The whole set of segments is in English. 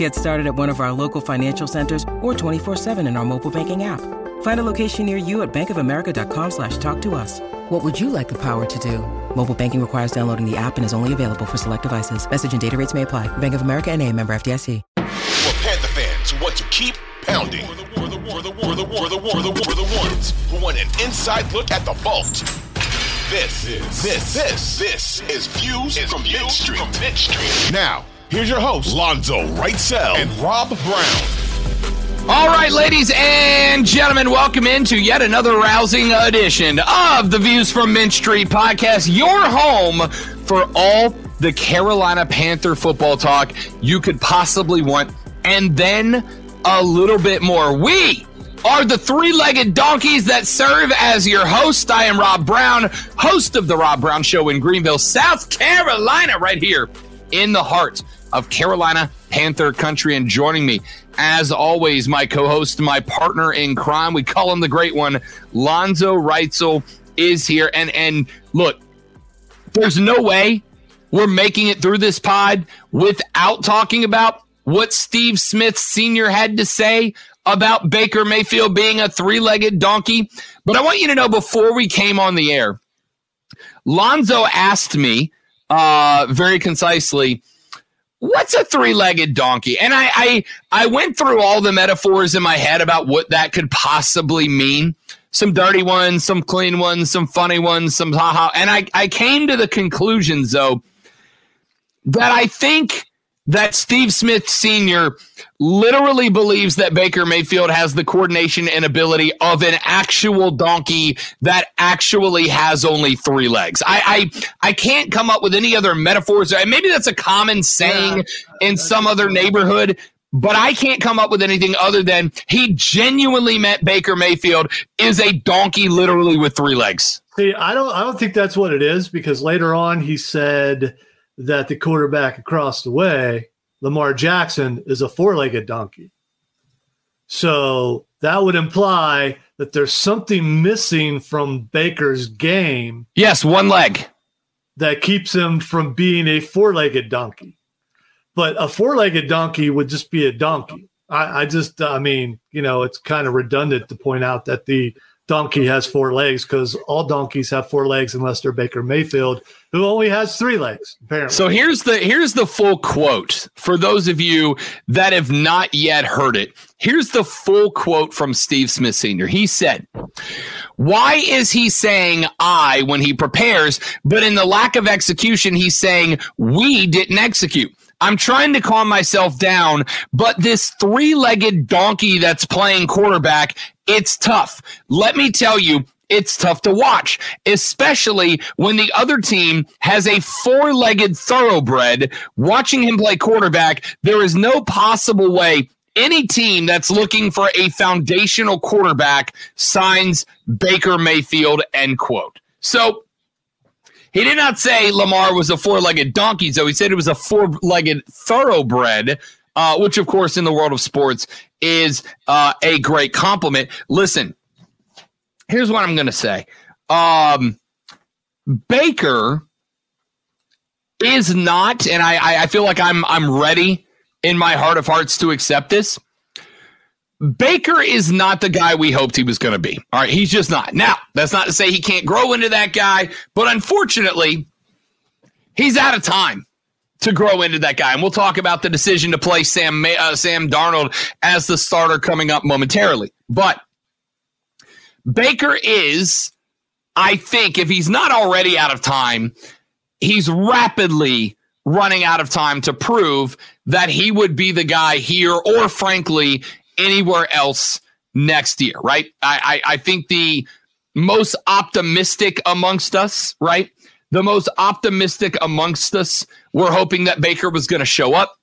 Get started at one of our local financial centers or 24-7 in our mobile banking app. Find a location near you at bankofamerica.com slash talk to us. What would you like the power to do? Mobile banking requires downloading the app and is only available for select devices. Message and data rates may apply. Bank of America and a member FDIC. For Panther fans who want to keep pounding. For the, for the, for the, for the, for the, for the, for the ones who want an inside look at the vault. This, this, this, this, this is Views is from Mint Street. From Mint Street. Now, here's your host, Lonzo Wrightsell and Rob Brown. All right, ladies and gentlemen, welcome into yet another rousing edition of the Views from Mint Street podcast, your home for all the Carolina Panther football talk you could possibly want, and then a little bit more. We are the three legged donkeys that serve as your host. I am Rob Brown, host of The Rob Brown Show in Greenville, South Carolina, right here in the heart of Carolina Panther country. And joining me, as always, my co host, my partner in crime, we call him the great one, Lonzo Reitzel is here. And, and look, there's no way we're making it through this pod without talking about what Steve Smith Sr. had to say about Baker Mayfield being a three legged donkey. But I want you to know before we came on the air, Lonzo asked me uh, very concisely, What's a three-legged donkey? And I, I I went through all the metaphors in my head about what that could possibly mean. Some dirty ones, some clean ones, some funny ones, some haha. And I, I came to the conclusions though that I think that Steve Smith Sr. literally believes that Baker Mayfield has the coordination and ability of an actual donkey that actually has only three legs. I I, I can't come up with any other metaphors. Maybe that's a common saying yeah, in some other neighborhood. But I can't come up with anything other than he genuinely meant Baker Mayfield is a donkey literally with three legs. See, I don't I don't think that's what it is because later on he said – that the quarterback across the way, Lamar Jackson, is a four legged donkey. So that would imply that there's something missing from Baker's game. Yes, one leg. That keeps him from being a four legged donkey. But a four legged donkey would just be a donkey. I, I just, I mean, you know, it's kind of redundant to point out that the donkey has four legs because all donkeys have four legs unless they're Baker Mayfield, who only has three legs. Apparently. So here's the here's the full quote for those of you that have not yet heard it. Here's the full quote from Steve Smith Sr. He said, "Why is he saying I when he prepares, but in the lack of execution, he's saying we didn't execute?" I'm trying to calm myself down, but this three legged donkey that's playing quarterback, it's tough. Let me tell you, it's tough to watch, especially when the other team has a four legged thoroughbred. Watching him play quarterback, there is no possible way any team that's looking for a foundational quarterback signs Baker Mayfield, end quote. So he did not say Lamar was a four legged donkey, so he said it was a four legged thoroughbred, uh, which, of course, in the world of sports is uh, a great compliment. Listen, here's what I'm going to say um, Baker is not, and I, I feel like I'm, I'm ready in my heart of hearts to accept this. Baker is not the guy we hoped he was going to be. All right, he's just not. Now, that's not to say he can't grow into that guy, but unfortunately, he's out of time to grow into that guy. And we'll talk about the decision to play Sam uh, Sam Darnold as the starter coming up momentarily. But Baker is, I think, if he's not already out of time, he's rapidly running out of time to prove that he would be the guy here, or frankly, anywhere else next year, right? I, I, I think the most optimistic amongst us, right? The most optimistic amongst us, we're hoping that Baker was going to show up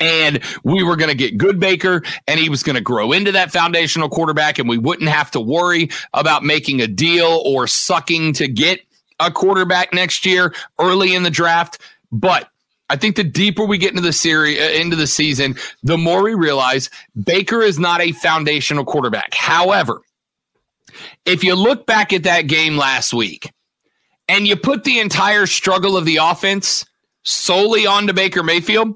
and we were going to get good Baker and he was going to grow into that foundational quarterback and we wouldn't have to worry about making a deal or sucking to get a quarterback next year early in the draft. But I think the deeper we get into the series, uh, into the season, the more we realize Baker is not a foundational quarterback. However, if you look back at that game last week and you put the entire struggle of the offense solely onto Baker Mayfield,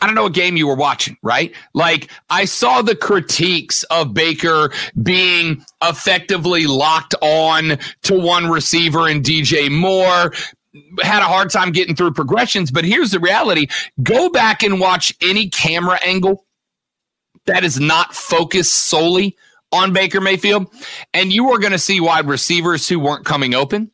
I don't know what game you were watching, right? Like I saw the critiques of Baker being effectively locked on to one receiver and DJ Moore had a hard time getting through progressions, but here's the reality. Go back and watch any camera angle that is not focused solely on Baker Mayfield and you are going to see wide receivers who weren't coming open.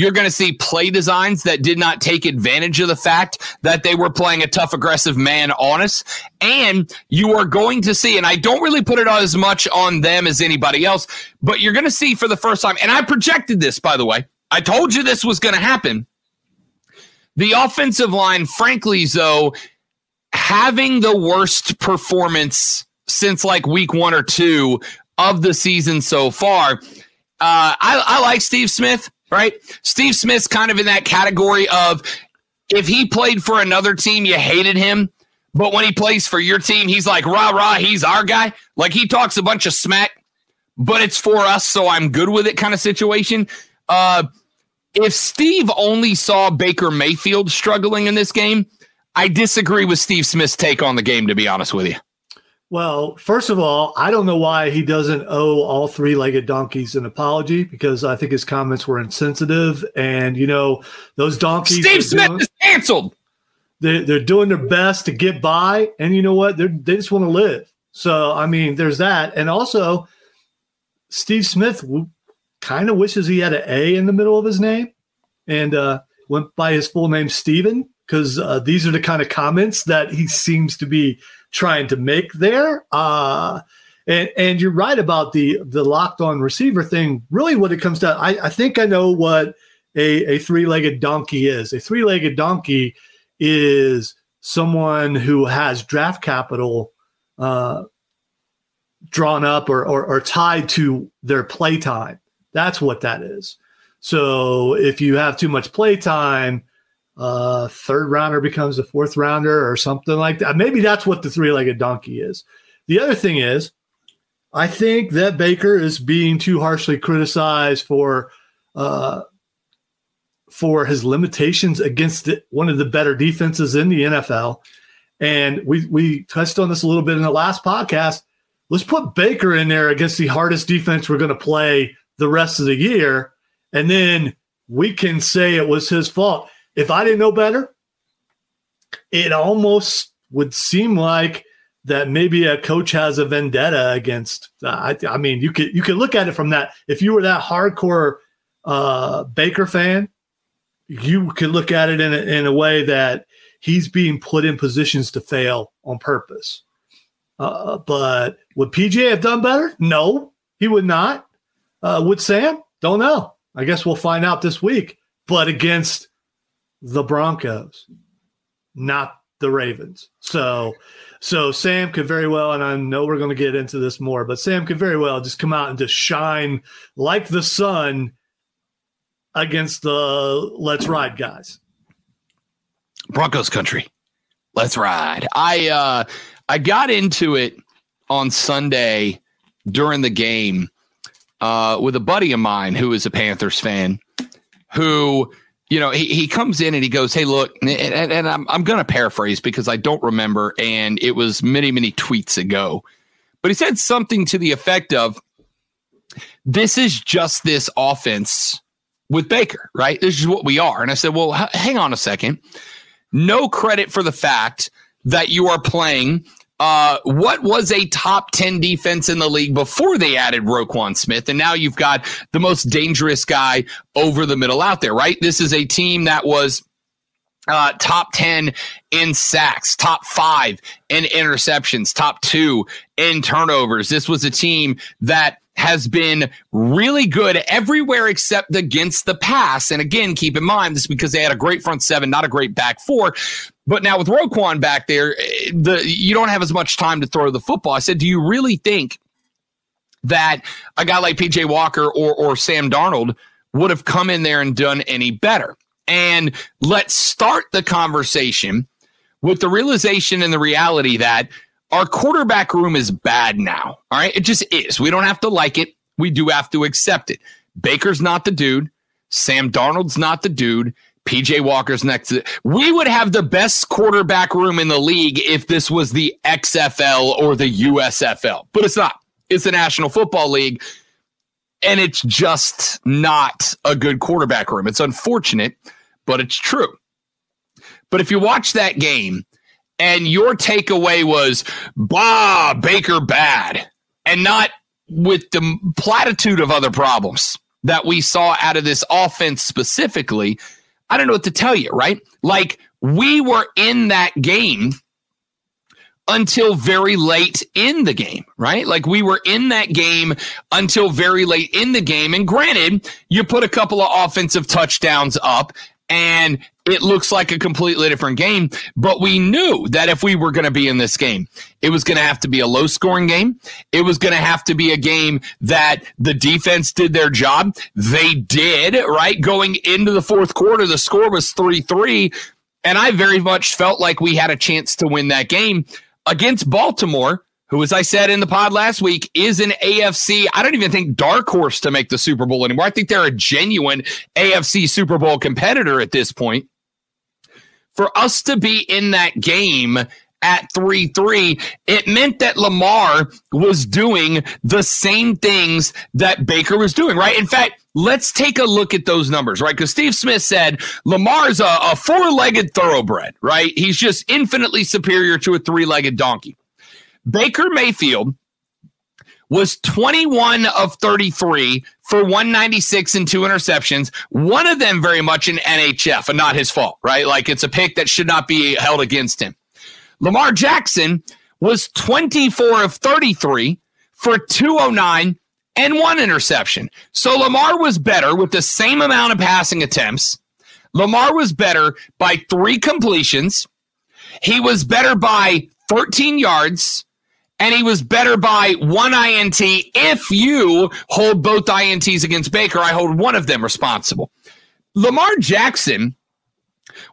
You're going to see play designs that did not take advantage of the fact that they were playing a tough, aggressive man on us. And you are going to see, and I don't really put it as much on them as anybody else, but you're going to see for the first time, and I projected this, by the way. I told you this was going to happen. The offensive line, frankly, though, having the worst performance since like week one or two of the season so far. Uh, I, I like Steve Smith right? Steve Smith's kind of in that category of if he played for another team, you hated him. But when he plays for your team, he's like, rah, rah, he's our guy. Like he talks a bunch of smack, but it's for us, so I'm good with it kind of situation. Uh, if Steve only saw Baker Mayfield struggling in this game, I disagree with Steve Smith's take on the game, to be honest with you. Well, first of all, I don't know why he doesn't owe all three legged donkeys an apology because I think his comments were insensitive. And, you know, those donkeys. Steve Smith doing, is canceled. They're, they're doing their best to get by. And you know what? They're, they just want to live. So, I mean, there's that. And also, Steve Smith kind of wishes he had an A in the middle of his name and uh, went by his full name, Steven, because uh, these are the kind of comments that he seems to be trying to make there. Uh, and, and you're right about the the locked on receiver thing. Really, what it comes down, I, I think I know what a, a three legged donkey is. A three legged donkey is someone who has draft capital uh, drawn up or, or, or tied to their play time. That's what that is. So if you have too much play time, uh, third rounder becomes a fourth rounder or something like that. Maybe that's what the three legged donkey is. The other thing is, I think that Baker is being too harshly criticized for uh, for his limitations against one of the better defenses in the NFL. And we we touched on this a little bit in the last podcast. Let's put Baker in there against the hardest defense we're going to play the rest of the year, and then we can say it was his fault if I didn't know better, it almost would seem like that maybe a coach has a vendetta against. Uh, I, I, mean, you could you could look at it from that. If you were that hardcore uh, Baker fan, you could look at it in a, in a way that he's being put in positions to fail on purpose. Uh, but would PJ have done better? No, he would not. Uh, would Sam? Don't know. I guess we'll find out this week. But against the Broncos, not the Ravens. So, so Sam could very well, and I know we're going to get into this more, but Sam could very well just come out and just shine like the sun against the Let's Ride guys. Broncos country. Let's ride. I uh I got into it on Sunday during the game uh with a buddy of mine who is a Panthers fan who you know, he, he comes in and he goes, Hey, look, and, and I'm, I'm going to paraphrase because I don't remember. And it was many, many tweets ago. But he said something to the effect of, This is just this offense with Baker, right? This is what we are. And I said, Well, h- hang on a second. No credit for the fact that you are playing uh, what was a top 10 defense in the league before they added Roquan Smith? And now you've got the most dangerous guy over the middle out there, right? This is a team that was uh, top 10 in sacks, top five in interceptions, top two in turnovers. This was a team that has been really good everywhere except against the pass. And again, keep in mind this because they had a great front seven, not a great back four. But now with Roquan back there, eh, the you don't have as much time to throw the football. I said, do you really think that a guy like PJ Walker or or Sam Darnold would have come in there and done any better? And let's start the conversation with the realization and the reality that our quarterback room is bad now. All right. It just is. We don't have to like it. We do have to accept it. Baker's not the dude. Sam Darnold's not the dude. PJ Walker's next. We would have the best quarterback room in the league if this was the XFL or the USFL, but it's not. It's the National Football League, and it's just not a good quarterback room. It's unfortunate, but it's true. But if you watch that game and your takeaway was, bah, Baker bad, and not with the platitude of other problems that we saw out of this offense specifically, I don't know what to tell you, right? Like we were in that game until very late in the game, right? Like we were in that game until very late in the game. And granted, you put a couple of offensive touchdowns up and it looks like a completely different game. But we knew that if we were going to be in this game, it was going to have to be a low scoring game. It was going to have to be a game that the defense did their job. They did, right? Going into the fourth quarter, the score was 3 3. And I very much felt like we had a chance to win that game against Baltimore who, as I said in the pod last week, is an AFC. I don't even think dark horse to make the Super Bowl anymore. I think they're a genuine AFC Super Bowl competitor at this point. For us to be in that game at 3 3, it meant that Lamar was doing the same things that Baker was doing, right? In fact, let's take a look at those numbers, right? Because Steve Smith said Lamar's a, a four legged thoroughbred, right? He's just infinitely superior to a three legged donkey. Baker Mayfield was 21 of 33 for 196 and two interceptions. One of them very much an NHF and not his fault, right? Like it's a pick that should not be held against him. Lamar Jackson was 24 of 33 for 209 and one interception. So Lamar was better with the same amount of passing attempts. Lamar was better by three completions. He was better by 13 yards and he was better by one INT. If you hold both INTs against Baker, I hold one of them responsible. Lamar Jackson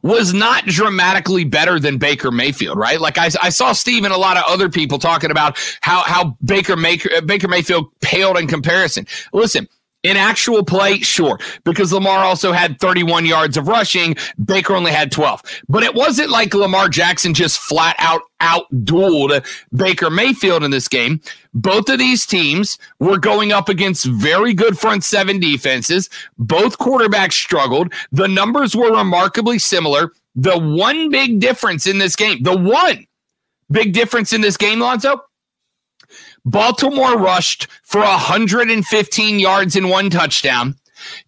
was not dramatically better than Baker Mayfield, right? Like I, I saw Steve and a lot of other people talking about how how Baker Baker Mayfield paled in comparison. Listen, in actual play, sure, because Lamar also had 31 yards of rushing. Baker only had 12. But it wasn't like Lamar Jackson just flat out outdueled Baker Mayfield in this game. Both of these teams were going up against very good front seven defenses. Both quarterbacks struggled. The numbers were remarkably similar. The one big difference in this game, the one big difference in this game, Lonzo, Baltimore rushed for 115 yards and one touchdown.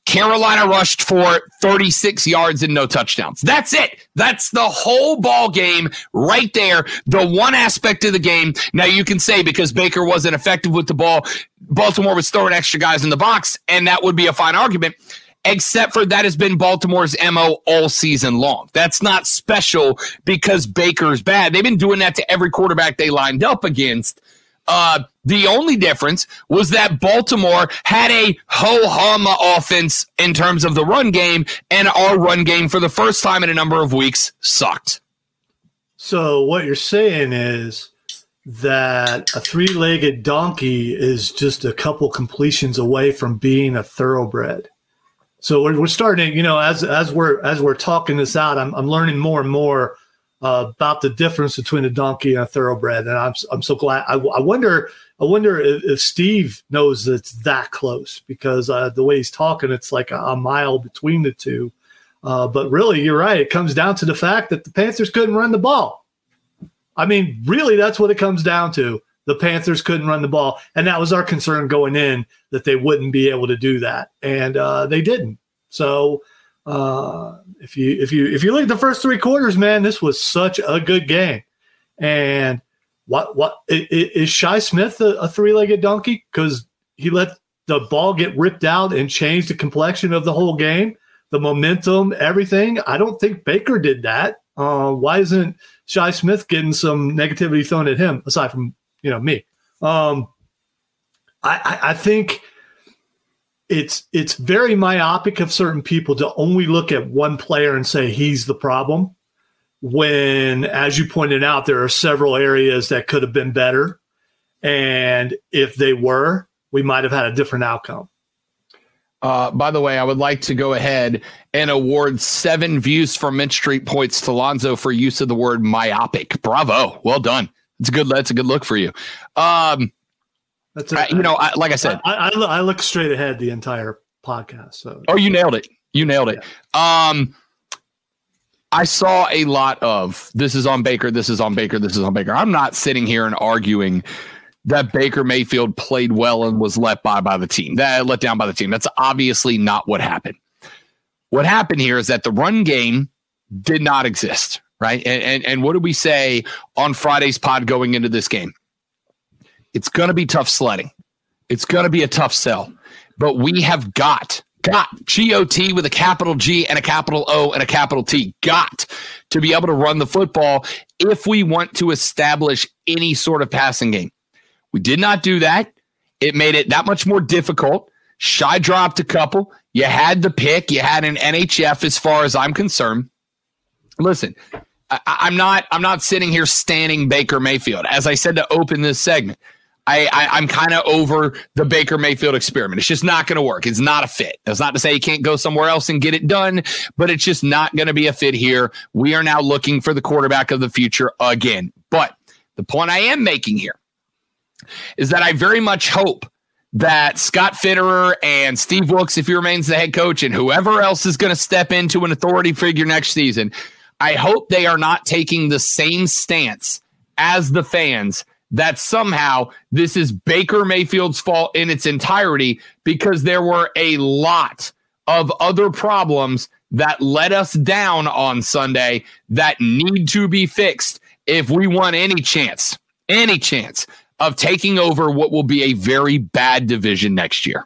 Carolina rushed for 36 yards and no touchdowns. That's it. That's the whole ball game right there. The one aspect of the game. Now you can say because Baker wasn't effective with the ball, Baltimore was throwing extra guys in the box, and that would be a fine argument. Except for that has been Baltimore's MO all season long. That's not special because Baker's bad. They've been doing that to every quarterback they lined up against. Uh, the only difference was that Baltimore had a ho hum offense in terms of the run game, and our run game for the first time in a number of weeks sucked. So, what you're saying is that a three legged donkey is just a couple completions away from being a thoroughbred. So we're, we're starting, you know, as as we're as we're talking this out, I'm I'm learning more and more uh, about the difference between a donkey and a thoroughbred, and I'm I'm so glad. I, I wonder I wonder if, if, Steve knows it's that close because uh, the way he's talking, it's like a, a mile between the two. Uh, but really, you're right. It comes down to the fact that the Panthers couldn't run the ball. I mean, really, that's what it comes down to. The Panthers couldn't run the ball, and that was our concern going in that they wouldn't be able to do that, and uh, they didn't. So uh, if you if you if you look at the first three quarters, man, this was such a good game. And what what is Shi Smith a, a three legged donkey? Because he let the ball get ripped out and change the complexion of the whole game, the momentum, everything. I don't think Baker did that. Uh, why isn't Shi Smith getting some negativity thrown at him aside from you know me? Um, I, I, I think it's it's very myopic of certain people to only look at one player and say he's the problem. When, as you pointed out, there are several areas that could have been better, and if they were, we might have had a different outcome. Uh, by the way, I would like to go ahead and award seven views from Mint Street points to Lonzo for use of the word myopic. Bravo, well done. It's a good. That's a good look for you. Um, that's a, you know, I, like I said, I, I, I, look straight ahead the entire podcast. So, oh, you nailed it. You nailed it. Yeah. Um, I saw a lot of this is on Baker. This is on Baker. This is on Baker. I'm not sitting here and arguing that Baker Mayfield played well and was let by by the team. That let down by the team. That's obviously not what happened. What happened here is that the run game did not exist, right? And and, and what did we say on Friday's pod going into this game? It's going to be tough sledding. It's going to be a tough sell. But we have got got G O T with a capital G and a capital O and a capital T. Got to be able to run the football if we want to establish any sort of passing game. We did not do that. It made it that much more difficult. Shi dropped a couple. You had the pick. You had an NHF as far as I'm concerned. Listen, I, am not I'm not sitting here standing Baker Mayfield. As I said to open this segment, I, I am kind of over the Baker Mayfield experiment. It's just not going to work. It's not a fit. That's not to say he can't go somewhere else and get it done, but it's just not going to be a fit here. We are now looking for the quarterback of the future again. But the point I am making here is that I very much hope that Scott Fitterer and Steve Wilks, if he remains the head coach, and whoever else is going to step into an authority figure next season, I hope they are not taking the same stance as the fans that somehow this is Baker Mayfield's fault in its entirety because there were a lot of other problems that let us down on Sunday that need to be fixed if we want any chance, any chance of taking over what will be a very bad division next year.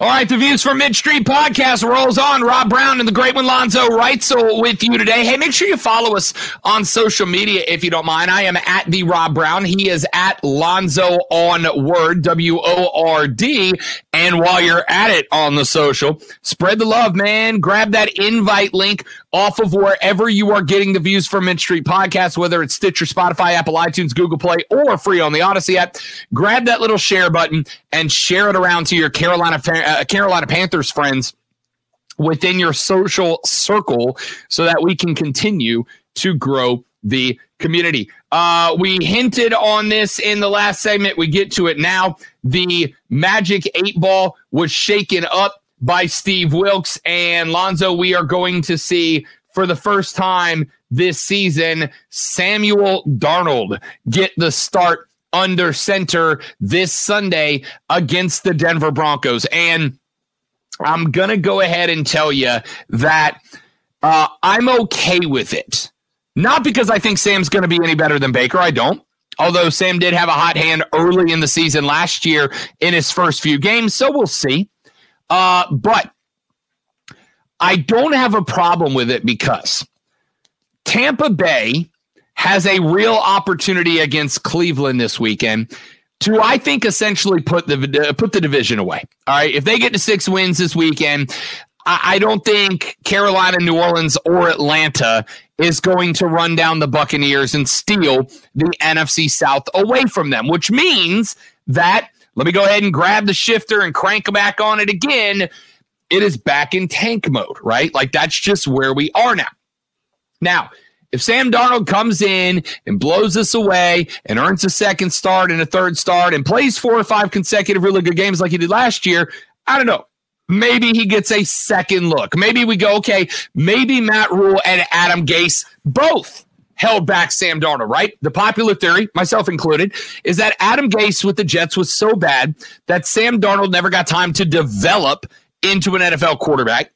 All right, the Views from Mint Street podcast rolls on. Rob Brown and the great one Lonzo Reitzel with you today. Hey, make sure you follow us on social media if you don't mind. I am at the Rob Brown. He is at Lonzo on Word, W O R D. And while you're at it on the social, spread the love, man. Grab that invite link off of wherever you are getting the Views from Mint Street podcast, whether it's Stitcher, Spotify, Apple, iTunes, Google Play, or free on the Audacy app. Grab that little share button and share it around to your Carolina uh, Carolina Panthers friends within your social circle so that we can continue to grow the community. Uh, we hinted on this in the last segment. We get to it now. The Magic Eight Ball was shaken up by Steve Wilks and Lonzo. We are going to see for the first time this season Samuel Darnold get the start under center this Sunday against the Denver Broncos. And I'm going to go ahead and tell you that uh, I'm okay with it. Not because I think Sam's going to be any better than Baker. I don't. Although Sam did have a hot hand early in the season last year in his first few games. So we'll see. Uh, but I don't have a problem with it because Tampa Bay has a real opportunity against Cleveland this weekend to I think essentially put the uh, put the division away. All right, if they get to six wins this weekend, I, I don't think Carolina, New Orleans, or Atlanta is going to run down the Buccaneers and steal the NFC South away from them, which means that let me go ahead and grab the shifter and crank back on it again. It is back in tank mode, right? Like that's just where we are now. Now, If Sam Darnold comes in and blows us away and earns a second start and a third start and plays four or five consecutive really good games like he did last year, I don't know. Maybe he gets a second look. Maybe we go, okay, maybe Matt Rhule and Adam Gase both held back Sam Darnold, right? The popular theory, myself included, is that Adam Gase with the Jets was so bad that Sam Darnold never got time to develop into an NFL quarterback.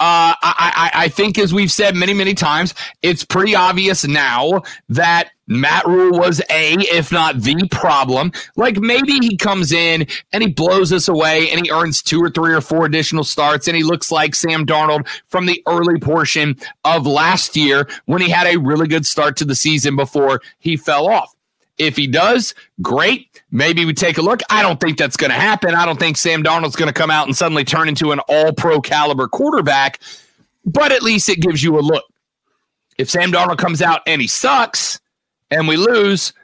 Uh, I, I, I think, as we've said many, many times, it's pretty obvious now that Matt Rhule was a, if not the problem. Like maybe he comes in and he blows us away and he earns two or three or four additional starts and he looks like Sam Darnold from the early portion of last year when he had a really good start to the season before he fell off. If he does, great. Maybe we take a look. I don't think that's going to happen. I don't think Sam Darnold's going to come out and suddenly turn into an all pro caliber quarterback, but at least it gives you a look. If Sam Darnold comes out and he sucks and we lose,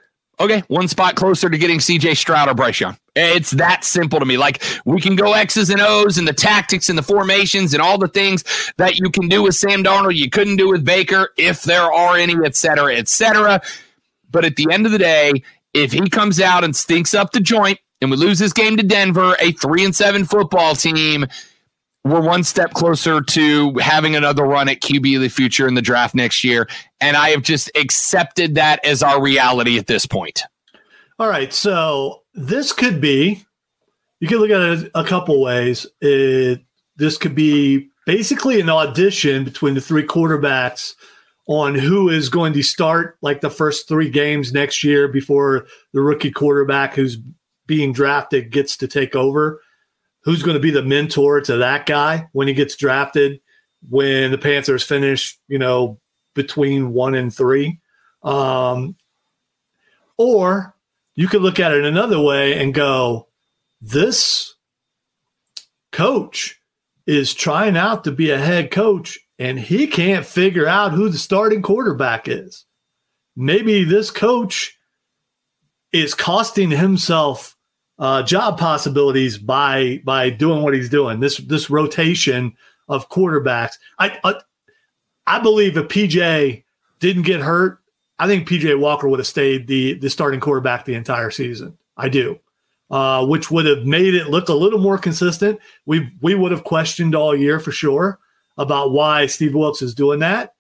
okay, one spot closer to getting CJ Stroud or Bryce Young. It's that simple to me. Like we can go X's and O's and the tactics and the formations and all the things that you can do with Sam Darnold, you couldn't do with Baker, if there are any, et cetera, et cetera. But at the end of the day, if he comes out and stinks up the joint and we lose this game to Denver, a three and seven football team, we're one step closer to having another run at QB of the future in the draft next year. And I have just accepted that as our reality at this point. All right. So this could be, you can look at it a couple ways. It, this could be basically an audition between the three quarterbacks on who is going to start like the first three games next year before the rookie quarterback who's being drafted gets to take over. Who's going to be the mentor to that guy when he gets drafted? When the Panthers finish, you know, between one and three, um, or you could look at it another way and go, this coach is trying out to be a head coach and he can't figure out who the starting quarterback is. Maybe this coach is costing himself uh, job possibilities by by doing what he's doing. This this rotation of quarterbacks. I I, I believe if PJ didn't get hurt, I think PJ Walker would have stayed the the starting quarterback the entire season. I do. Uh, which would have made it look a little more consistent. We we would have questioned all year for sure about why Steve Wilks is doing that.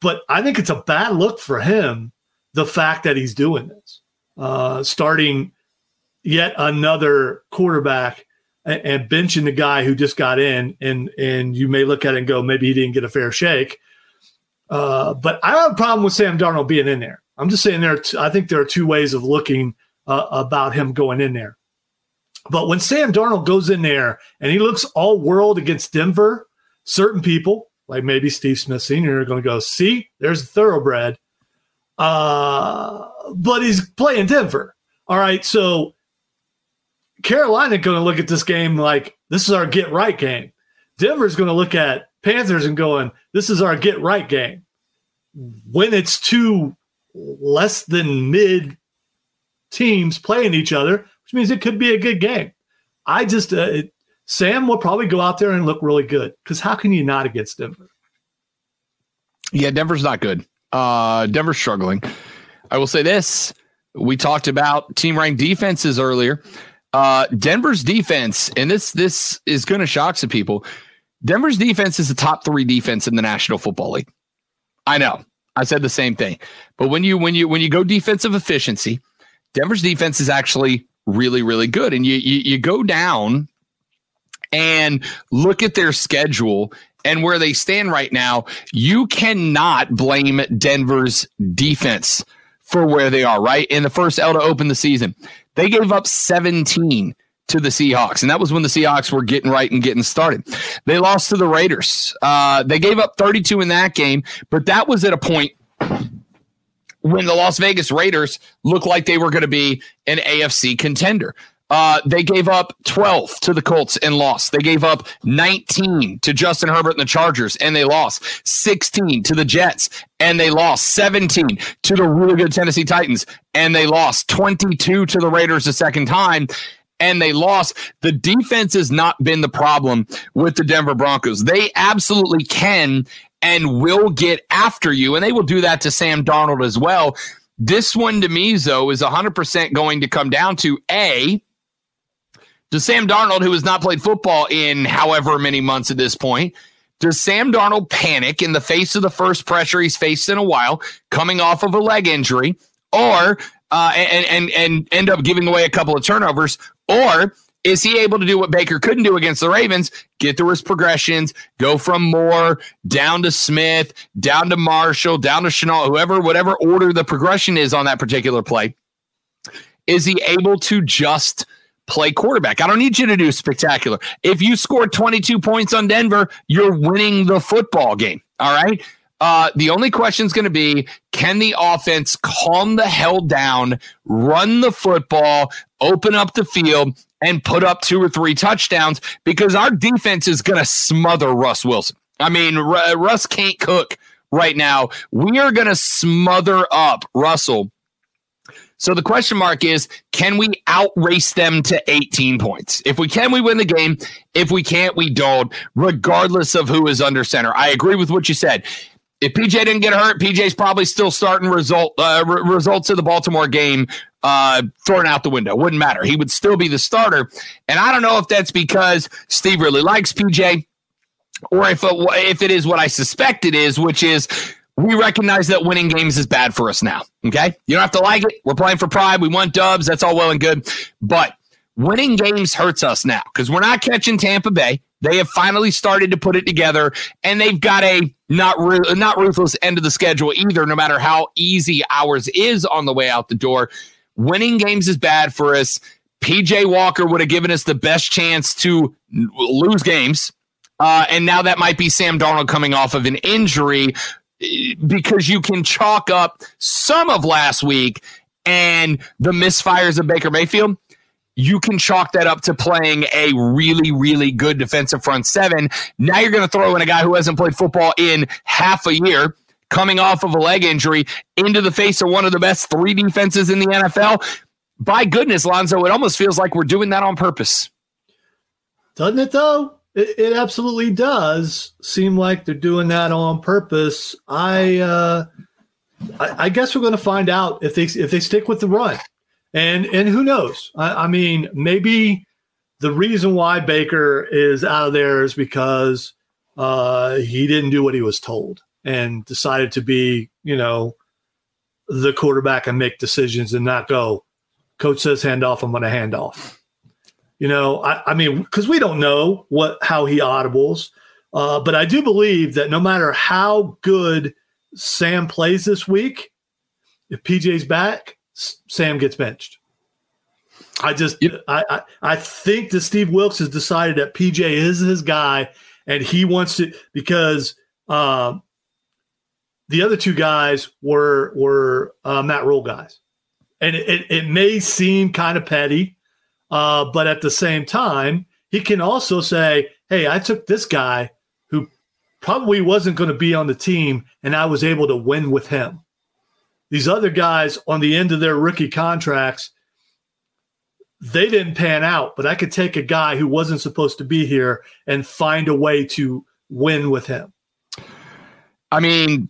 But I think it's a bad look for him, the fact that he's doing this, uh, starting yet another quarterback and, and, benching the guy who just got in. And, and you may look at it and go, maybe he didn't get a fair shake. Uh, but I don't have a problem with Sam Darnold being in there. I'm just saying there. T- I think there are two ways of looking uh, about him going in there. But when Sam Darnold goes in there and he looks all world against Denver, certain people, like maybe Steve Smith Sr., are going to go, see, there's a thoroughbred. Uh, but he's playing Denver. All right. So Carolina going to look at this game like this is our get right game. Denver's going to look at Panthers and going, this is our get right game. When it's two less than mid teams playing each other, which means it could be a good game. I just, uh, it, Sam will probably go out there and look really good because how can you not against Denver? Yeah, Denver's not good. Uh, Denver's struggling. I will say this: we talked about team ranked defenses earlier. Uh, Denver's defense, and this this is going to shock some people. Denver's defense is the top three defense in the National Football League. I know. I said the same thing. But when you when you when you go defensive efficiency, Denver's defense is actually really really good. And you you, you go down and look at their schedule and where they stand right now, you cannot blame Denver's defense for where they are, right? In the first L to open the season, they gave up 17 to the Seahawks, and that was when the Seahawks were getting right and getting started. They lost to the Raiders. Uh, they gave up 32 in that game, but that was at a point when the Las Vegas Raiders looked like they were going to be an AFC contender. Uh, they gave up 12 to the Colts and lost. They gave up 19 to Justin Herbert and the Chargers and they lost. 16 to the Jets and they lost. 17 to the really good Tennessee Titans and they lost. 22 to the Raiders the second time. and they lost. The defense has not been the problem with the Denver Broncos. They absolutely can and will get after you, and they will do that to Sam Darnold as well. This one to me, though, is 100% going to come down to A, does Sam Darnold, who has not played football in however many months at this point, does Sam Darnold panic in the face of the first pressure he's faced in a while, coming off of a leg injury, or uh, and and and end up giving away a couple of turnovers, or is he able to do what Baker couldn't do against the Ravens? Get through his progressions, go from Moore down to Smith, down to Marshall, down to Shenault, whoever, whatever order the progression is on that particular play. Is he able to just play quarterback. I don't need you to do spectacular. If you score 22 points on Denver, you're winning the football game. All right. Uh, the only question is going to be can the offense calm the hell down, run the football, open up the field, and put up two or three touchdowns? Because our defense is going to smother Russ Wilson. I mean, R- Russ can't cook right now. We are going to smother up Russell so the question mark is can we outrace them to 18 points? If we can, we win the game. If we can't, we don't, regardless of who is under center. I agree with what you said. If PJ didn't get hurt, PJ's probably still starting result uh, re- results of the Baltimore game uh, thrown out the window. Wouldn't matter. He would still be the starter. And I don't know if that's because Steve really likes PJ or if it, if it is what I suspect it is, which is we recognize that winning games is bad for us now. Okay. You don't have to like it. We're playing for pride. We want dubs. That's all well and good. But winning games hurts us now because we're not catching Tampa Bay. They have finally started to put it together, and they've got a not not ruthless end of the schedule either. No matter how easy ours is on the way out the door, winning games is bad for us. PJ Walker would have given us the best chance to lose games, uh, and now that might be Sam Darnold coming off of an injury because you can chalk up some of last week and the misfires of Baker Mayfield. You can chalk that up to playing a really, really good defensive front seven. Now you're going to throw in a guy who hasn't played football in half a year, coming off of a leg injury, into the face of one of the best three defenses in the NFL. By goodness, Lonzo, it almost feels like we're doing that on purpose. Doesn't it, though? It, it, absolutely does seem like they're doing that on purpose. I, uh, I, I guess we're going to find out if they if they stick with the run, and and who knows? I, I mean, maybe the reason why Baker is out of there is because uh, he didn't do what he was told and decided to be, you know, the quarterback and make decisions and not go. Coach says hand off. I'm going to hand off. You know, I, I mean, because we don't know what how he audibles, uh, but I do believe that no matter how good Sam plays this week, if PJ's back, Sam gets benched. I just yep. I, I, I think that Steve Wilks has decided that PJ is his guy, and he wants to because um, the other two guys were were uh, Matt Rhule guys, and it, it, it may seem kind of petty uh, but at the same time, he can also say, hey, I took this guy who probably wasn't going to be on the team, and I was able to win with him. These other guys on the end of their rookie contracts, they didn't pan out, but I could take a guy who wasn't supposed to be here and find a way to win with him. I mean,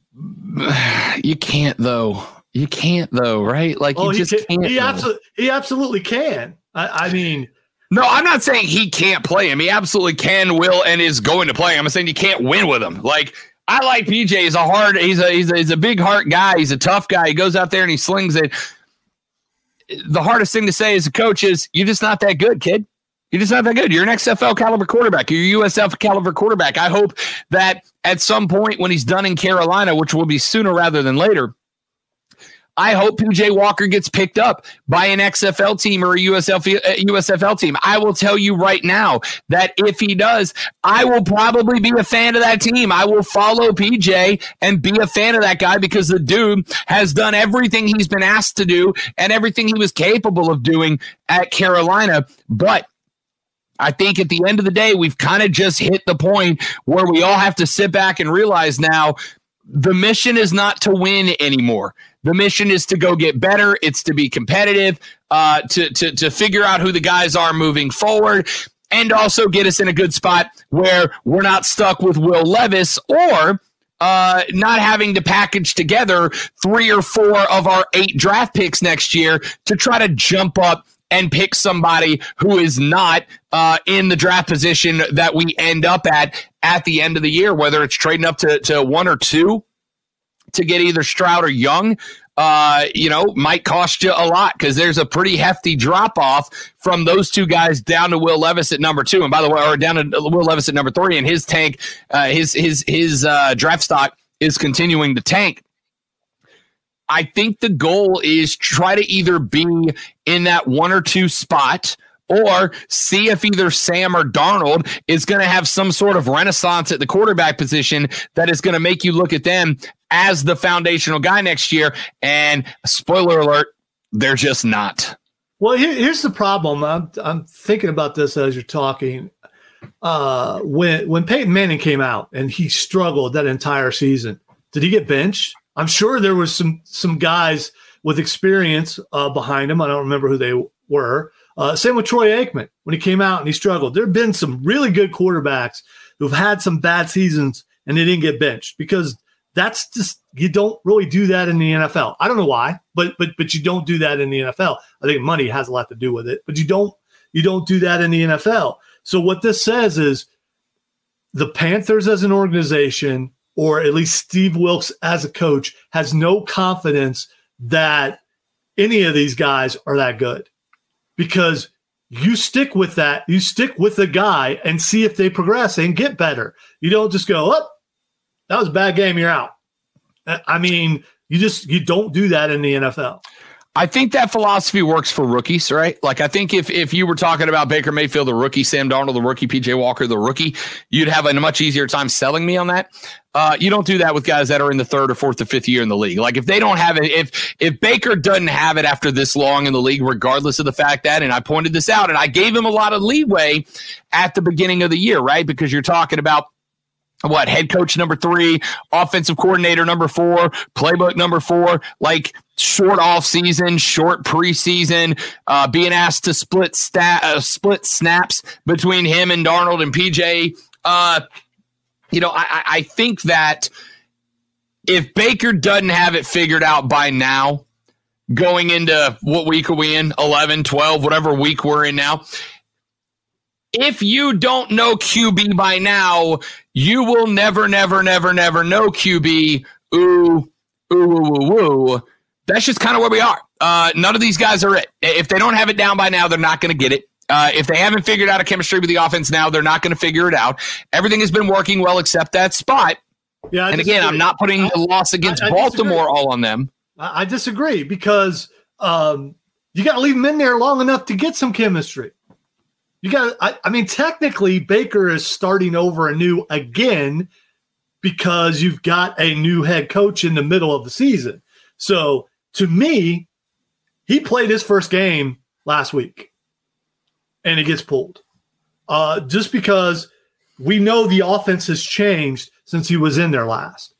you can't though. You can't though, right? Like oh, you just can, not He absolutely, he absolutely can. I, I mean, no, I'm not saying he can't play him. He absolutely can, will, and is going to play. him. I'm saying you can't win with him. Like I like PJ. He's a hard. He's a he's a, he's a big heart guy. He's a tough guy. He goes out there and he slings it. The hardest thing to say as a coach is you're just not that good, kid. You're just not that good. You're an XFL caliber quarterback. You're a USF caliber quarterback. I hope that at some point when he's done in Carolina, which will be sooner rather than later, I hope PJ Walker gets picked up by an XFL team or a USF, USFL uh, team. I will tell you right now that if he does, I will probably be a fan of that team. I will follow PJ and be a fan of that guy because the dude has done everything he's been asked to do and everything he was capable of doing at Carolina. But I think at the end of the day, we've kind of just hit the point where we all have to sit back and realize now the mission is not to win anymore. The mission is to go get better. It's to be competitive. uh, to, to, to figure out who the guys are moving forward and also get us in a good spot where we're not stuck with Will Levis or uh, not having to package together three or four of our eight draft picks next year to try to jump up and pick somebody who is not uh, in the draft position that we end up at at the end of the year, whether it's trading up to, to one or two to get either Stroud or Young. Uh, you know, might cost you a lot because there's a pretty hefty drop off from those two guys down to Will Levis at number two, and by the way, or down to Will Levis at number three, and his tank, uh, his his his uh, draft stock is continuing to tank. I think the goal is try to either be in that one or two spot or see if either Sam or Darnold is going to have some sort of renaissance at the quarterback position that is going to make you look at them as the foundational guy next year. And spoiler alert, they're just not. Well, here, here's the problem. I'm, I'm thinking about this as you're talking. Uh, when when Peyton Manning came out and he struggled that entire season, did he get benched? I'm sure there was some some guys with experience uh, behind him. I don't remember who they were. Uh, same with Troy Aikman when he came out and he struggled. There have been some really good quarterbacks who've had some bad seasons and they didn't get benched because that's just you don't really do that in the NFL. I don't know why, but but but you don't do that in the NFL. I think money has a lot to do with it, but you don't you don't do that in the NFL. So what this says is the Panthers as an organization or at least Steve Wilks as a coach has no confidence that any of these guys are that good because you stick with that. You stick with the guy and see if they progress and get better. You don't just go, oh, that was a bad game. You're out. I mean, you just you don't do that in the NFL. I think that philosophy works for rookies, right? Like I think if if you were talking about Baker Mayfield, the rookie, Sam Darnold, the rookie, PJ Walker, the rookie, you'd have a much easier time selling me on that. Uh, you don't do that with guys that are in the third or fourth or fifth year in the league. Like if they don't have it, if if Baker doesn't have it after this long in the league, regardless of the fact that, and I pointed this out, and I gave him a lot of leeway at the beginning of the year, right? Because you're talking about what head coach number three, offensive coordinator number four, playbook number four, like short off season, short preseason, uh, being asked to split stat, uh, split snaps between him and Darnold and PJ. Uh, you know, I, I think that if Baker doesn't have it figured out by now, going into what week are we in? 11, 12, whatever week we're in now. If you don't know QB by now, you will never, never, never, never know QB. Ooh, ooh, ooh, ooh, ooh. That's just kind of where we are. Uh, none of these guys are it. If they don't have it down by now, they're not going to get it. Uh, if they haven't figured out a chemistry with the offense now, they're not going to figure it out. Everything has been working well except that spot. Yeah, I and again, I'm not putting the loss against I, I Baltimore disagree. all on them. I disagree because um, you got to leave them in there long enough to get some chemistry. You got, I, I mean, technically, Baker is starting over anew again because you've got a new head coach in the middle of the season. So to me, he played his first game last week and it gets pulled. Uh, just because we know the offense has changed since he was in there last.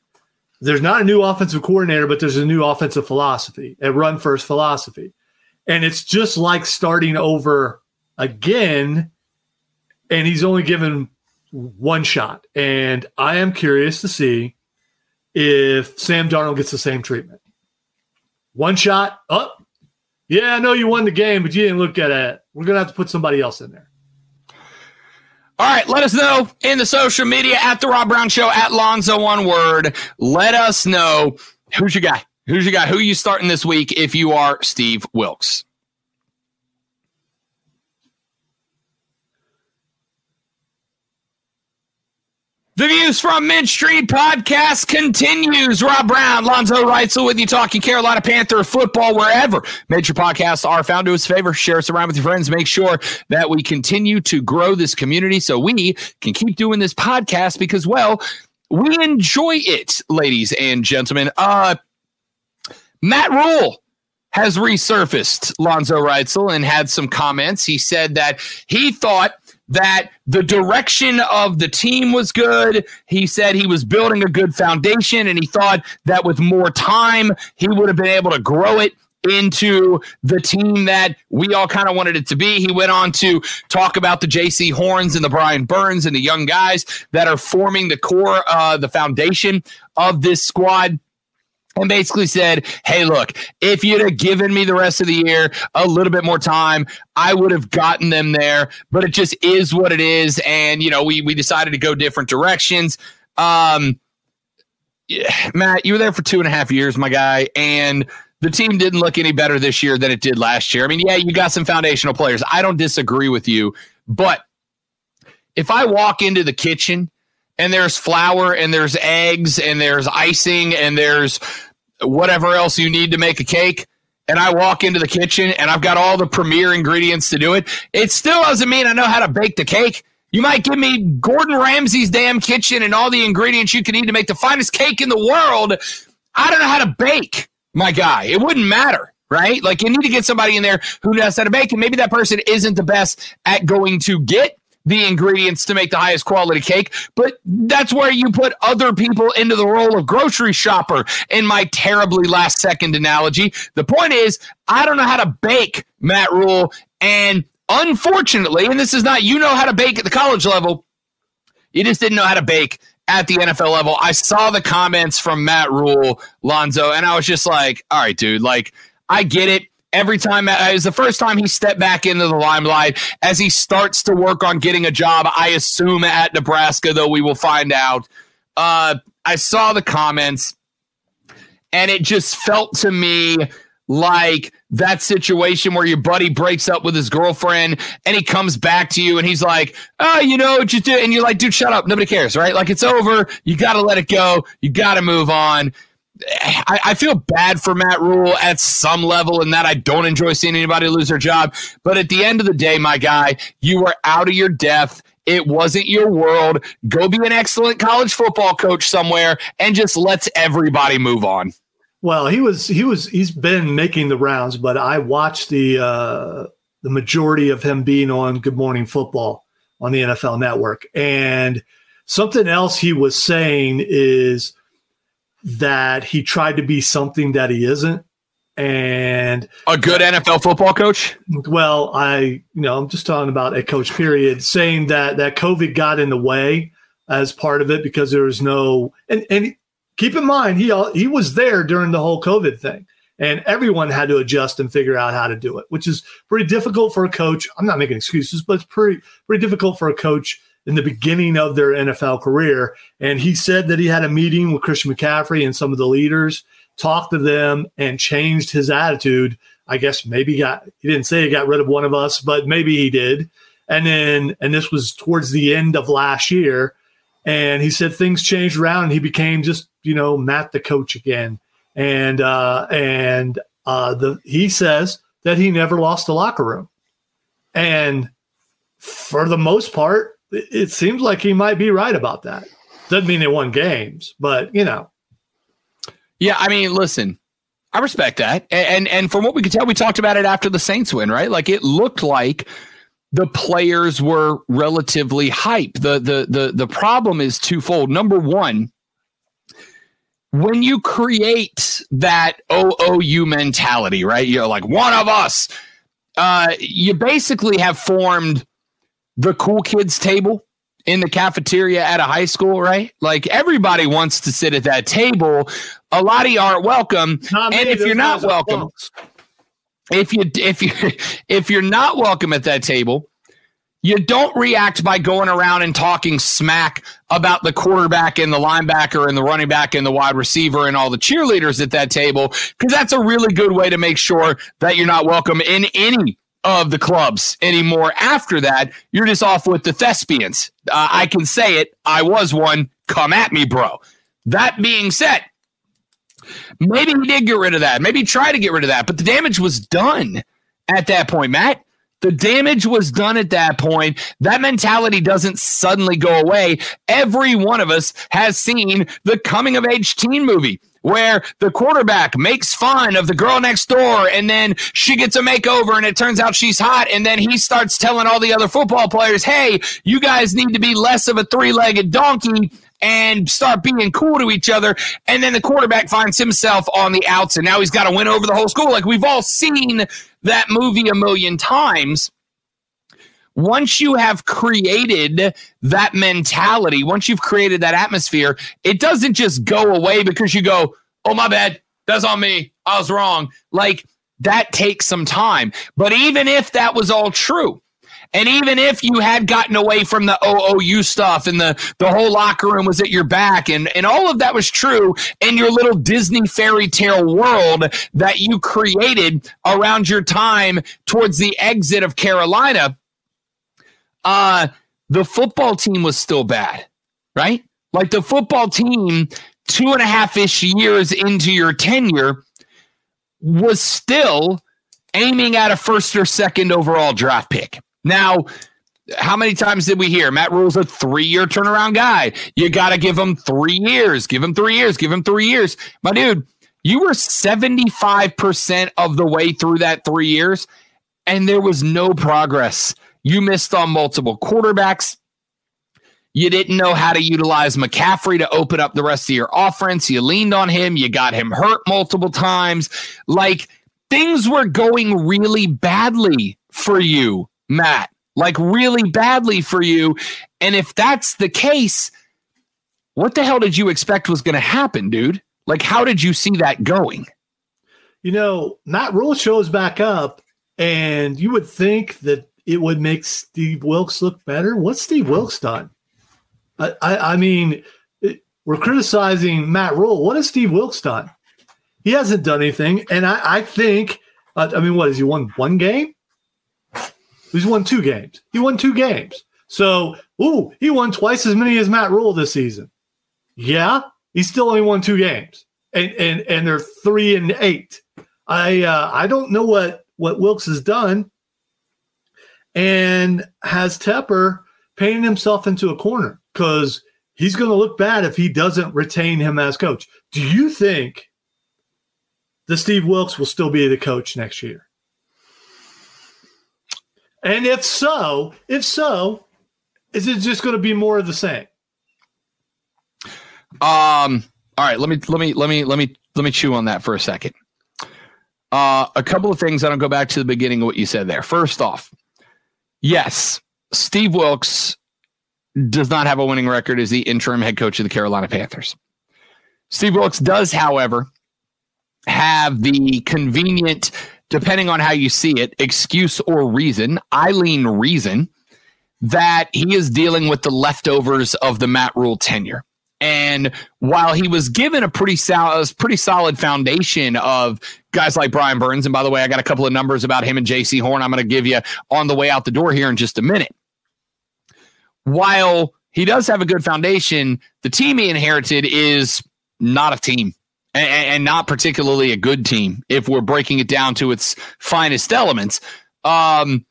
There's not a new offensive coordinator, but there's a new offensive philosophy, a run first philosophy. And it's just like starting over again. And he's only given one shot. And I am curious to see if Sam Darnold gets the same treatment. One shot, up. Oh, yeah, I know you won the game, but you didn't look at it. We're going to have to put somebody else in there. All right, let us know in the social media at the Rob Brown Show at Lonzo One Word. Let us know who's your guy. Who's your guy? Who are you starting this week if you are Steve Wilks? The Views from Mint Street podcast continues. Rob Brown, Lonzo Reitzel with you talking Carolina Panther football wherever major podcasts are found. Do us a favor, share us around with your friends. Make sure that we continue to grow this community so we can keep doing this podcast because, well, we enjoy it, ladies and gentlemen. Uh, Matt Rhule has resurfaced Lonzo Reitzel and had some comments. He said that he thought – that the direction of the team was good. He said he was building a good foundation and he thought that with more time, he would have been able to grow it into the team that we all kind of wanted it to be. He went on to talk about the Jaycee Horns and the Brian Burns and the young guys that are forming the core, uh, the foundation of this squad and basically said, Hey, look, if you'd have given me the rest of the year a little bit more time, I would have gotten them there. But it just is what it is. And, you know, we, we decided to go different directions. Um, yeah, Matt, you were there for two and a half years, my guy. And the team didn't look any better this year than it did last year. I mean, yeah, you got some foundational players. I don't disagree with you. But if I walk into the kitchen and there's flour and there's eggs and there's icing and there's whatever else you need to make a cake and I walk into the kitchen and I've got all the premier ingredients to do it, it still doesn't mean I know how to bake the cake. You might give me Gordon Ramsay's damn kitchen and all the ingredients you can need to make the finest cake in the world. I don't know how to bake, my guy. It wouldn't matter, right? Like you need to get somebody in there who knows how to bake, and maybe that person isn't the best at going to get the ingredients to make the highest quality cake, but that's where you put other people into the role of grocery shopper in my terribly last second analogy. The point is, I don't know how to bake, Matt Rhule, and unfortunately, and this is not you know how to bake at the college level, you just didn't know how to bake at the NFL level. I saw the comments from Matt Rhule, Lonzo, and I was just like, all right, dude, like I get it every time uh, it the first time he stepped back into the limelight as he starts to work on getting a job i assume at nebraska though we will find out uh, i saw the comments and it just felt to me like that situation where your buddy breaks up with his girlfriend and he comes back to you and he's like, oh, you know what you do? And you're like, dude, shut up. Nobody cares, right? Like it's over. You got to let it go. You got to move on. I, I, feel bad for Matt Rhule at some level in that I don't enjoy seeing anybody lose their job. But at the end of the day, my guy, you were out of your depth. It wasn't your world. Go be an excellent college football coach somewhere and just let's everybody move on. Well, he was he was he's been making the rounds, but I watched the uh the majority of him being on Good Morning Football on the NFL network. And something else he was saying is that he tried to be something that he isn't. And a good NFL football coach. Well, I, you know, I'm just talking about a coach. Period. Saying that that COVID got in the way as part of it because there was no and and keep in mind he he was there during the whole COVID thing, and everyone had to adjust and figure out how to do it, which is pretty difficult for a coach. I'm not making excuses, but it's pretty pretty difficult for a coach in the beginning of their NFL career. And he said that he had a meeting with Christian McCaffrey and some of the leaders, talked to them, and changed his attitude. I guess maybe got he didn't say he got rid of one of us, but maybe he did. And then and this was towards the end of last year. And he said things changed around and he became just, you know, Matt the coach again. And uh and uh the he says that he never lost the locker room. And for the most part, it seems like he might be right about that. Doesn't mean they won games, but you know. Yeah, I mean, listen, I respect that, and, and and from what we could tell, we talked about it after the Saints win, right? Like it looked like the players were relatively hype. The the the the problem is twofold. Number one, when you create that OOU mentality, right? You're like one of us. Uh, you basically have formed the cool kids table in the cafeteria at a high school, right? Like everybody wants to sit at that table. A lot of you aren't welcome. Not and if you're not welcome, if you if you if you're not welcome at that table, you don't react by going around and talking smack about the quarterback and the linebacker and the running back and the wide receiver and all the cheerleaders at that table because that's a really good way to make sure that you're not welcome in any of the clubs anymore. After that, you're just off with the thespians. Uh, I can say it. I was one. Come at me, bro. That being said, maybe he did get rid of that. Maybe tried to get rid of that, but the damage was done at that point, Matt. The damage was done at that point. That mentality doesn't suddenly go away. Every one of us has seen the coming of age teen movie where the quarterback makes fun of the girl next door and then she gets a makeover and it turns out she's hot and then he starts telling all the other football players, "Hey, you guys need to be less of a three-legged donkey and start being cool to each other. And then the quarterback finds himself on the outs, and now he's got to win over the whole school. Like we've all seen that movie a million times. Once you have created that mentality, once you've created that atmosphere, it doesn't just go away because you go, oh, my bad. That's on me. I was wrong. Like that takes some time. But even if that was all true, and even if you had gotten away from the OOU stuff and the, the whole locker room was at your back and, and all of that was true in your little Disney fairy tale world that you created around your time towards the exit of Carolina, uh, the football team was still bad, right? Like the football team, two and a half ish years into your tenure, was still aiming at a first or second overall draft pick. Now, how many times did we hear Matt Rhule's a three year turnaround guy? You got to give him three years, give him three years, give him three years. My dude, you were 75% of the way through that three years, and there was no progress. You missed on multiple quarterbacks. You didn't know how to utilize McCaffrey to open up the rest of your offense. You leaned on him. You got him hurt multiple times. Like things were going really badly for you Matt, like really badly for you. And if that's the case, what the hell did you expect was going to happen, dude? Like, how did you see that going? You know, Matt Rhule shows back up, and you would think that it would make Steve Wilks look better. What's Steve Wilks done? I, I, I mean, it, we're criticizing Matt Rhule. What has Steve Wilks done? He hasn't done anything. And I, I think, uh, I mean, what has he won one game? He's won two games. He won two games. So, ooh, he won twice as many as Matt Rhule this season. Yeah, he still only won two games, and and and they're three and eight. I uh, I don't know what what Wilks has done, and has Tepper painting himself into a corner because he's going to look bad if he doesn't retain him as coach. Do you think that Steve Wilks will still be the coach next year? And if so, if so, is it just going to be more of the same? Um. All right. Let me let me let me let me let me chew on that for a second. Uh, a couple of things. I don't go back to the beginning of what you said there. First off, yes, Steve Wilks does not have a winning record as the interim head coach of the Carolina Panthers. Steve Wilks does, however, have the convenient depending on how you see it, excuse or reason. I lean reason that he is dealing with the leftovers of the Matt Rhule tenure. And while he was given a pretty solid, pretty solid foundation of guys like Brian Burns, and by the way, I got a couple of numbers about him and Jaycee Horn. I'm going to give you on the way out the door here in just a minute. While he does have a good foundation, the team he inherited is not a team and, and, not particularly a good team if we're breaking it down to its finest elements. Um,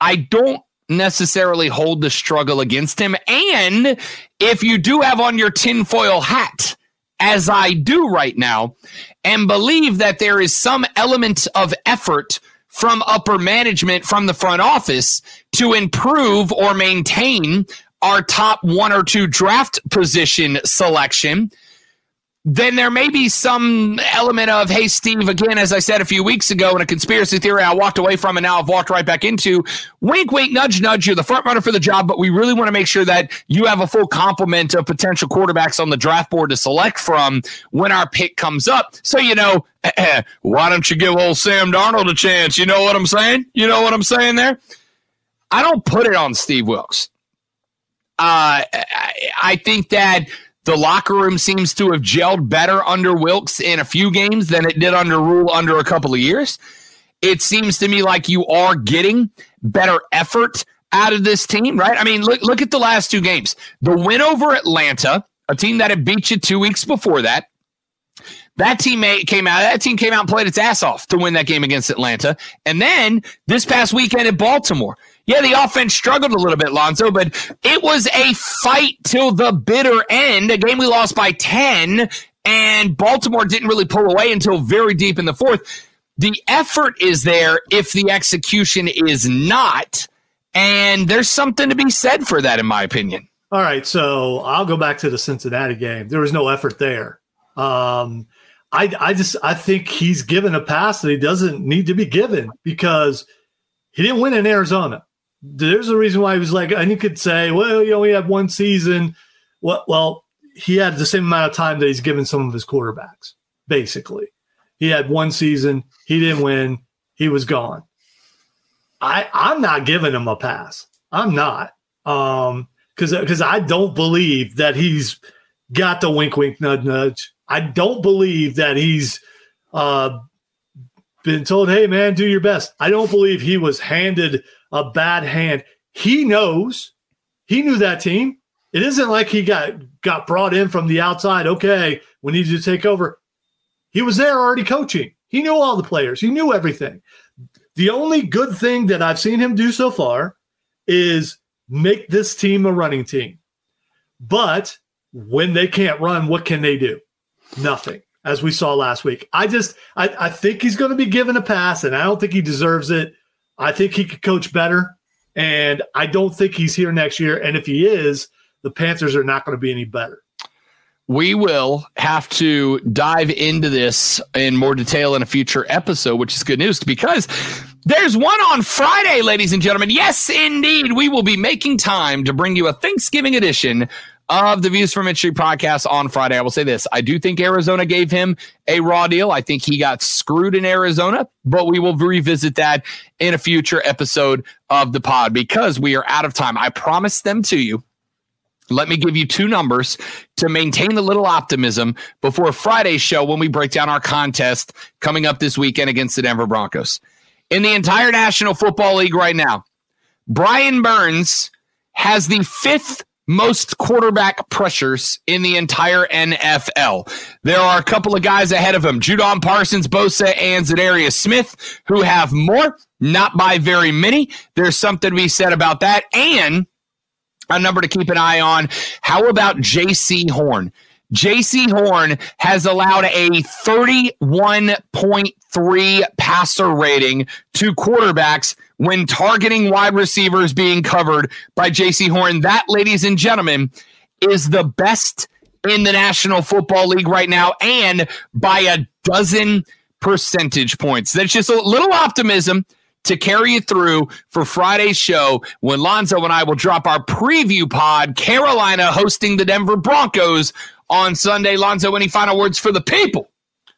I don't necessarily hold the struggle against him. And if you do have on your tinfoil hat, as I do right now, and believe that there is some element of effort from upper management from the front office to improve or maintain our top one or two draft position selection then there may be some element of, hey, Steve, again, as I said a few weeks ago in a conspiracy theory I walked away from and now I've walked right back into. Wink, wink, nudge, nudge. You're the front runner for the job, but we really want to make sure that you have a full complement of potential quarterbacks on the draft board to select from when our pick comes up. So, you know, why don't you give old Sam Darnold a chance? You know what I'm saying? You know what I'm saying there? I don't put it on Steve Wilks. Uh, I think that the locker room seems to have gelled better under Wilks in a few games than it did under Rhule under a couple of years. It seems to me like you are getting better effort out of this team, right? I mean, look look at the last two games. The win over Atlanta, a team that had beat you two weeks before that. That teammate came out. That team came out and played its ass off to win that game against Atlanta. And then this past weekend at Baltimore, yeah, the offense struggled a little bit, Lonzo, but it was a fight till the bitter end. A game we lost by 10, and Baltimore didn't really pull away until very deep in the fourth. The effort is there if the execution is not. And there's something to be said for that, in my opinion. All right, so I'll go back to the Cincinnati game. There was no effort there. Um, I, I just I think he's given a pass that he doesn't need to be given because he didn't win in Arizona. There's a reason why he was like, and you could say, well, you only have one season. Well, well, he had the same amount of time that he's given some of his quarterbacks. Basically, he had one season. He didn't win. He was gone. I I'm not giving him a pass. I'm not. Um, because because I don't believe that he's got the wink, wink, nudge, nudge. I don't believe that he's uh, been told, "Hey, man, do your best." I don't believe he was handed a bad hand. He knows. He knew that team. It isn't like he got got brought in from the outside. Okay, we need you to take over. He was there already coaching. He knew all the players. He knew everything. The only good thing that I've seen him do so far is make this team a running team. But when they can't run, what can they do? Nothing, as we saw last week. I just, I, I think he's going to be given a pass, and I don't think he deserves it. I think he could coach better, and I don't think he's here next year. And if he is, the Panthers are not going to be any better. We will have to dive into this in more detail in a future episode, which is good news because there's one on Friday, ladies and gentlemen. Yes, indeed. We will be making time to bring you a Thanksgiving edition of the Views from Street podcast on Friday. I will say this I do think Arizona gave him a raw deal. I think he got screwed in Arizona, but we will revisit that in a future episode of the pod because we are out of time. I promised them to you. Let me give you two numbers to maintain the little optimism before Friday's show when we break down our contest coming up this weekend against the Denver Broncos in the entire National Football League right now. Brian Burns has the fifth most quarterback pressures in the entire NFL. There are a couple of guys ahead of him, Judon Parsons, Bosa, and Za'Darius Smith, who have more, not by very many. There's something to be said about that. And a number to keep an eye on. How about Jaycee Horn? Jaycee Horn has allowed a 31.3 passer rating to quarterbacks when targeting wide receivers being covered by Jaycee Horn. That, ladies and gentlemen, is the best in the National Football League right now and by a dozen percentage points. That's just a little optimism to carry you through for Friday's show when Lonzo and I will drop our preview pod, Carolina hosting the Denver Broncos on Sunday. Lonzo, any final words for the people?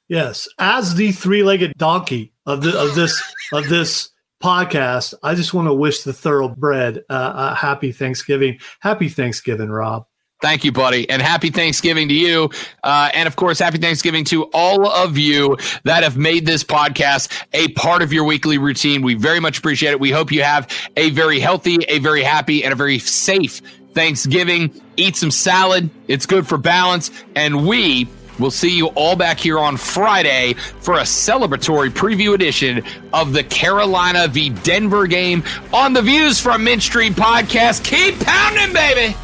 Yes, as the three-legged donkey of the of this of this podcast, I just want to wish the thoroughbred uh, a happy Thanksgiving. Happy Thanksgiving, Rob. Thank you, buddy. And happy Thanksgiving to you. Uh, and of course, happy Thanksgiving to all of you that have made this podcast a part of your weekly routine. We very much appreciate it. We hope you have a very healthy, a very happy, and a very safe Thanksgiving. Eat some salad. It's good for balance. And we will see you all back here on Friday for a celebratory preview edition of the Carolina v Denver game on the Views from Mint Street podcast. Keep pounding, baby.